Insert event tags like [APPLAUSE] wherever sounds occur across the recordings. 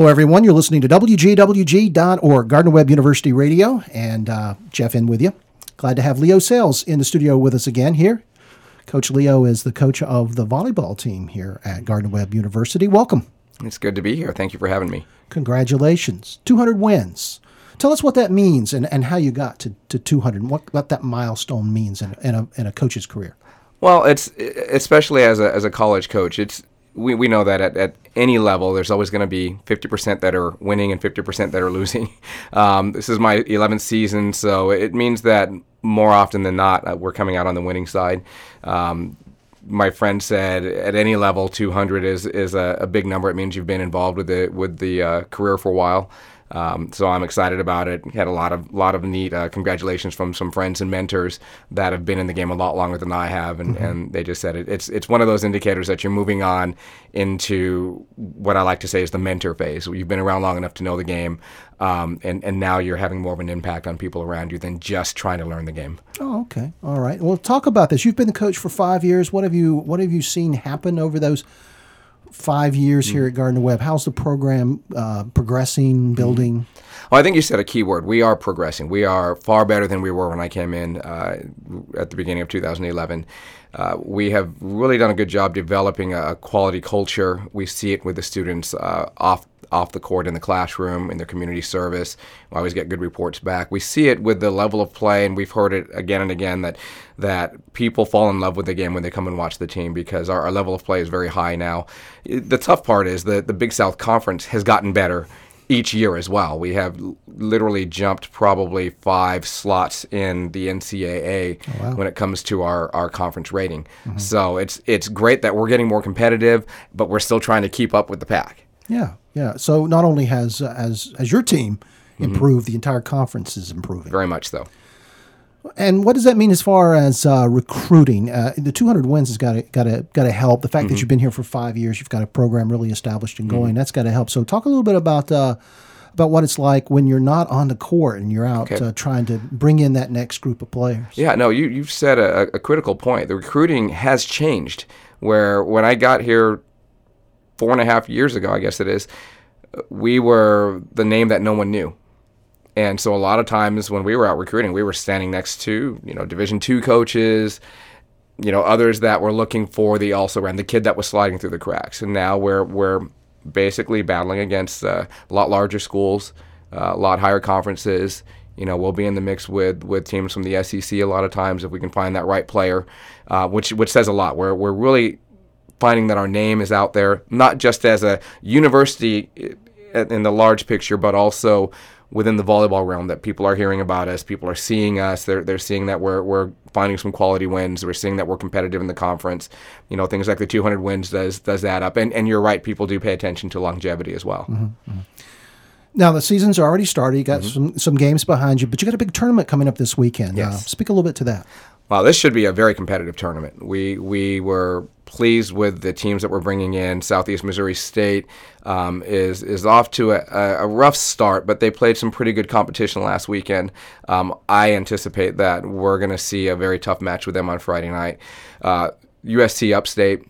Hello, everyone. You're listening to WGWG.org, Gardner Webb University Radio, and uh, Jeff in with you. Glad to have Leo Sayles in the studio with us again here. Coach Leo is the coach of the volleyball team here at Gardner Webb University. Welcome. It's good to be here. Thank you for having me. Congratulations. 200 wins. Tell us what that means and, and how you got to, to 200 and what, what that milestone means in, in, a, in a coach's career. Well, it's especially as a, as a college coach, it's we, we know that at, at any level, there's always going to be 50% that are winning and 50% that are [LAUGHS] losing. Um, this is my 11th season, so it means that more often than not, uh, we're coming out on the winning side. Um, my friend said at any level 200 is is a, a, big number it means you've been involved with the with the uh, career for a while um, so I'm excited about it. Had a lot of lot of neat uh, congratulations from some friends and mentors that have been in the game a lot longer than I have, and, mm-hmm. and they just said it. It's it's one of those indicators that you're moving on into what I like to say is the mentor phase. You've been around long enough to know the game, um, and and now you're having more of an impact on people around you than just trying to learn the game. Oh, okay, all right. Well, talk about this. You've been the coach for five years. What have you What have you seen happen over those? Five years mm-hmm. here at Gardner Webb. How's the program uh, progressing, mm-hmm. building? Well, I think you said a key word. We are progressing. We are far better than we were when I came in uh, at the beginning of 2011. Uh, we have really done a good job developing a quality culture. We see it with the students uh, off off the court in the classroom, in their community service. We always get good reports back. We see it with the level of play, and we've heard it again and again that that people fall in love with the game when they come and watch the team because our, our level of play is very high now. The tough part is that the Big South Conference has gotten better each year as well. We have literally jumped probably five slots in the NCAA oh, wow. when it comes to our, our conference rating. Mm-hmm. So it's it's great that we're getting more competitive, but we're still trying to keep up with the pack. Yeah, yeah. So not only has uh, has has your team mm-hmm. improved, mm-hmm. the entire conference is improving. Very much so. And what does that mean as far as uh, recruiting? Uh, the 200 wins has got to got to got to help. The fact mm-hmm. that you've been here for five years, you've got a program really established and going. Mm-hmm. That's got to help. So talk a little bit about uh, about what it's like when you're not on the court and you're out okay. uh, trying to bring in that next group of players. Yeah, no, you you've said a, a critical point. The recruiting has changed. Where when I got here four and a half years ago, I guess it is, we were the name that no one knew. And so a lot of times when we were out recruiting, we were standing next to, you know, Division two coaches, you know, others that were looking for the also ran the kid that was sliding through the cracks. And now we're we're basically battling against uh, a lot larger schools, uh, a lot higher conferences. You know, we'll be in the mix with with teams from the SEC a lot of times if we can find that right player, uh, which which says a lot. We're we're really finding that our name is out there, not just as a university in the large picture, but also within the volleyball realm that people are hearing about us, people are seeing us, they're, they're seeing that we're, we're finding some quality wins, we're seeing that we're competitive in the conference. You know, things like the 200 wins does does add up. And, and you're right, people do pay attention to longevity as well. Mm-hmm, mm-hmm. Now the season's already started. You got mm-hmm. some some games behind you, but you got a big tournament coming up this weekend. Yes. Uh, speak a little bit to that. Well, this should be a very competitive tournament. We we were pleased with the teams that we're bringing in. Southeast Missouri State um, is is off to a, a, rough start, but they played some pretty good competition last weekend. Um, I anticipate that we're going to see a very tough match with them on Friday night. Uh, USC Upstate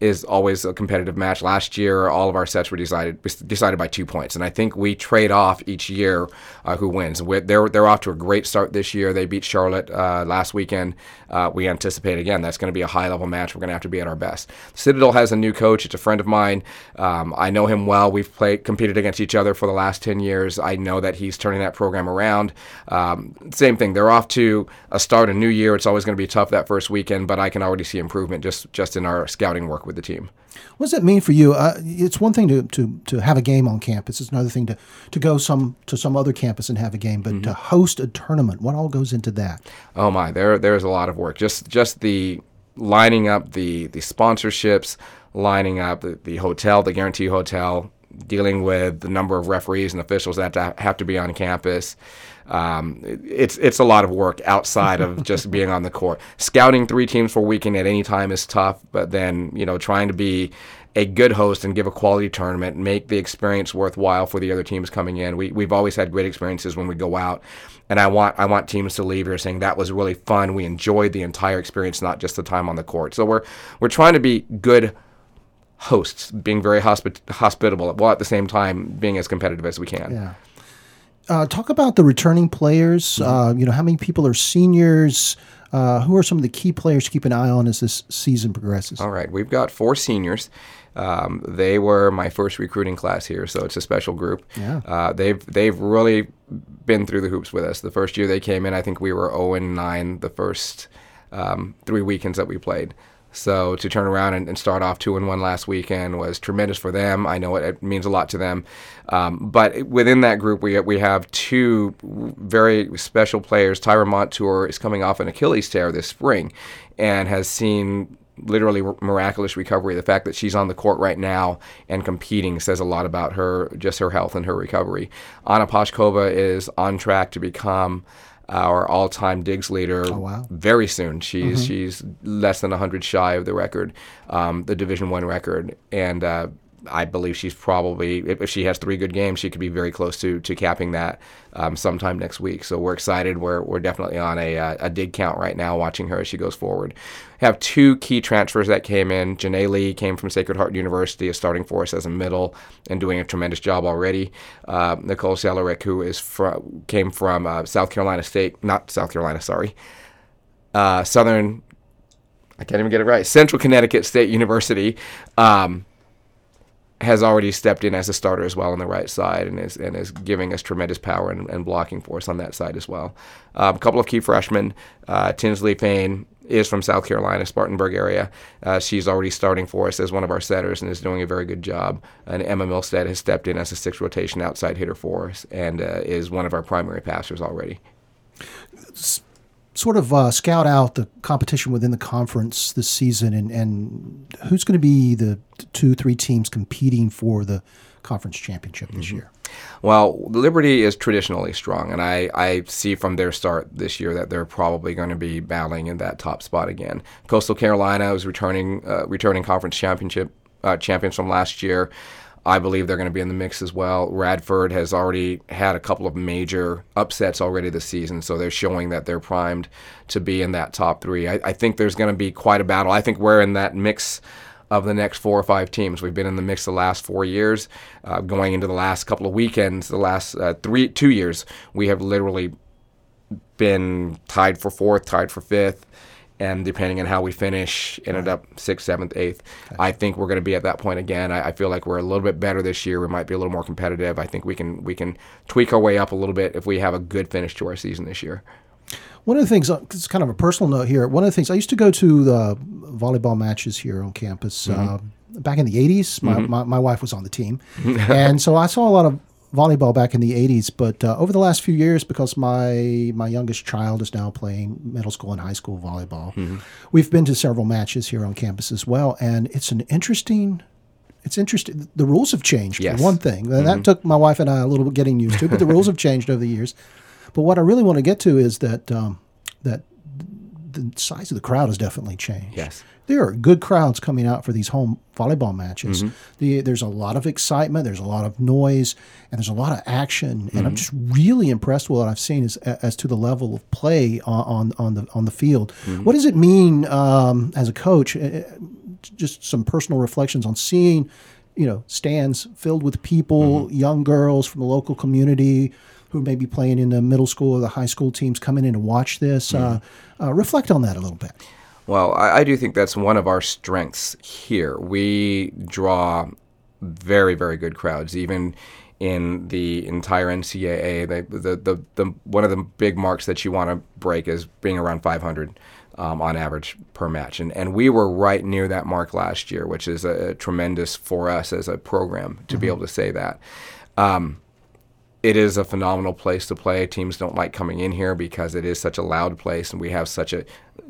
is always a competitive match. Last year, all of our sets were decided decided by two points, and I think we trade off each year uh, who wins. They're they're off to a great start this year. They beat Charlotte uh, last weekend. Uh, we anticipate again that's going to be a high level match. We're going to have to be at our best. Citadel has a new coach. It's a friend of mine. Um, I know him well. We've played competed against each other for the last ten years. I know that he's turning that program around. Um, same thing. They're off to a start a new year. It's always going to be tough that first weekend, but I can already see improvement just just in our scouting work with with the team. What does that mean for you? Uh, it's one thing to, to, to have a game on campus. It's another thing to, to go some to some other campus and have a game. But mm-hmm. to host a tournament, what all goes into that? Oh my, there there's a lot of work. Just just the lining up the the sponsorships, lining up the, the hotel, the guarantee hotel, dealing with the number of referees and officials that have to be on campus. Um, it's it's a lot of work outside of [LAUGHS] just being on the court. Scouting three teams for a weekend at any time is tough, but then you know trying to be a good host and give a quality tournament, make the experience worthwhile for the other teams coming in. We we've always had great experiences when we go out, and I want I want teams to leave here saying that was really fun. We enjoyed the entire experience, not just the time on the court. So we're we're trying to be good hosts, being very hospi- hospitable, while at the same time being as competitive as we can. Yeah. Uh, talk about the returning players. Mm-hmm. Uh, you know, how many people are seniors? Uh, who are some of the key players to keep an eye on as this season progresses? All right, we've got four seniors. Um, they were my first recruiting class here, so it's a special group. Yeah. Uh, they've they've really been through the hoops with us. The first year they came in, I think we were 0 and 9 the first um, three weekends that we played. So to turn around and, and start off two and one last weekend was tremendous for them. I know it, it means a lot to them. Um, but within that group, we we have two very special players. Tyra Montour is coming off an Achilles tear this spring, and has seen literally miraculous recovery. The fact that she's on the court right now and competing says a lot about her, just her health and her recovery. Anna Pashkova is on track to become our all-time digs leader Oh, wow. very soon. She's she's less than 100 shy of the record, um, the Division One record, and uh, I believe she's probably if she has three good games, she could be very close to to capping that um, sometime next week. So we're excited. We're we're definitely on a uh, a dig count right now, watching her as she goes forward. Have two key transfers that came in. Janae Lee came from Sacred Heart University, is starting for us as a middle and doing a tremendous job already. Uh, Nicole Selerick, who is from came from uh, South Carolina State, not South Carolina, sorry, uh, Southern. I can't even get it right. Central Connecticut State University. Um, has already stepped in as a starter as well on the right side and is and is giving us tremendous power and, and blocking force on that side as well. Um, a couple of key freshmen, uh, Tinsley Payne is from South Carolina, Spartanburg area. Uh, she's already starting for us as one of our setters and is doing a very good job. And Emma Milstead has stepped in as a sixth rotation outside hitter for us and uh, is one of our primary passers already. Sort of uh, scout out the competition within the conference this season, and, and who's going to be the two, three teams competing for the conference championship this Mm-hmm. year. Well, Liberty is traditionally strong, and I, I see from their start this year that they're probably going to be battling in that top spot again. Coastal Carolina is returning uh, returning conference championship uh, champions from last year. I believe they're going to be in the mix as well. Radford has already had a couple of major upsets already this season, so they're showing that they're primed to be in that top three. I, I think there's going to be quite a battle. I think we're in that mix of the next four or five teams. We've been in the mix the last four years. Uh, going into the last couple of weekends, the last uh, three, two years, we have literally been tied for fourth, tied for fifth, and depending on how we finish, ended up sixth, seventh, eighth. I think we're going to be at that point again. I, I feel like we're a little bit better this year. We might be a little more competitive. I think we can we can tweak our way up a little bit if we have a good finish to our season this year. One of the things, uh, it's kind of a personal note here. One of the things I used to go to the volleyball matches here on campus uh, back in the '80s. My, my, my wife was on the team, [LAUGHS] and so I saw a lot of volleyball back in the '80s. But uh, over the last few years, because my my youngest child is now playing middle school and high school volleyball, we've been to several matches here on campus as well, and it's an interesting. It's interesting. The rules have changed. Yes. For one thing, And that took my wife and I a little bit getting used to, but the rules have changed over the years. But what I really want to get to is that um, that the size of the crowd has definitely changed. Yes. There are good crowds coming out for these home volleyball matches. The, there's a lot of excitement, there's a lot of noise, and there's a lot of action. And I'm just really impressed with what I've seen as, as to the level of play on, on, on the on the field. What does it mean um, as a coach? uh, Just some personal reflections on seeing, you know, stands filled with people, young girls from the local community who may be playing in the middle school or the high school teams coming in to watch this. Uh, uh, reflect on that a little bit. Well, I, I do think that's one of our strengths here. We draw very, very good crowds, even in the entire NCAA. They, the, the, the, one of the big marks that you want to break is being around 500 um, on average per match. And, and we were right near that mark last year, which is a, a tremendous for us as a program to be able to say that. Um, it is a phenomenal place to play. Teams don't like coming in here because it is such a loud place and we have such a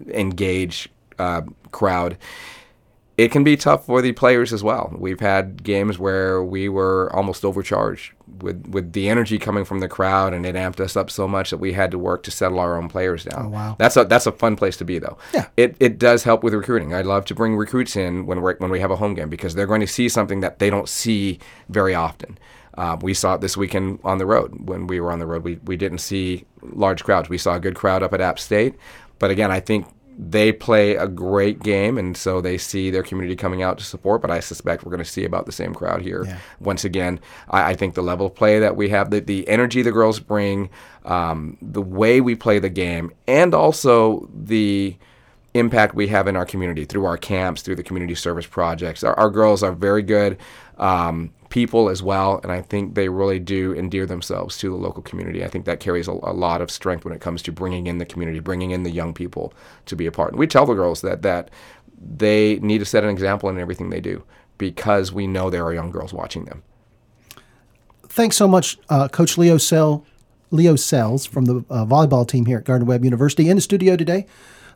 engaged uh, crowd. It can be tough for the players as well. We've had games where we were almost overcharged with with the energy coming from the crowd, and it amped us up so much that we had to work to settle our own players down. Oh, wow. That's a that's a fun place to be though. Yeah. It it does help with recruiting. I love to bring recruits in when we when we have a home game because they're going to see something that they don't see very often. Uh, we saw it this weekend on the road. When we were on the road, we, we didn't see large crowds. We saw a good crowd up at App State. But again, I think they play a great game, and so they see their community coming out to support. But I suspect we're going to see about the same crowd here. Yeah. Once again, I, I, think the level of play that we have, the, the energy the girls bring, um, the way we play the game, and also the impact we have in our community through our camps, through the community service projects. Our, our girls are very good. Um, people as well, and I think they really do endear themselves to the local community. I think that carries a, a, lot of strength when it comes to bringing in the community, bringing in the young people to be a part. And we tell the girls that that they need to set an example in everything they do because we know there are young girls watching them. Thanks so much, uh, Coach Leo Sell, Leo Sayles from the uh, volleyball team here at Gardner Webb University in the studio today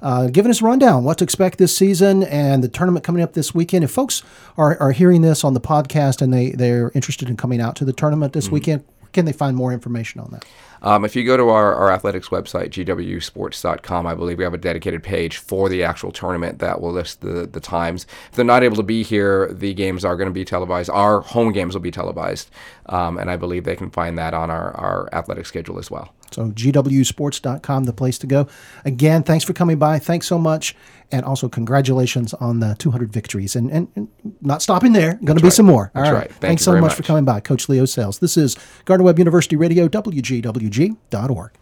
uh, giving us a rundown what to expect this season and the tournament coming up this weekend. If folks are, are hearing this on the podcast and they, they're interested in coming out to the tournament this mm-hmm. weekend, can they find more information on that? Um, if you go to our, our athletics website, gwsports.com, I believe we have a dedicated page for the actual tournament that will list the, the times. If they're not able to be here, the games are going to be televised. Our home games will be televised, um, and I believe they can find that on our, our athletic schedule as well. So gwsports.com, the place to go. Again, thanks for coming by. Thanks so much. And also congratulations on the 200 victories. And, and, and not stopping there, going to be right. some more. That's All right. right. Thank thanks so much, much for coming by. Coach Leo Sayles. This is Gardner Webb University Radio, WGWG.org.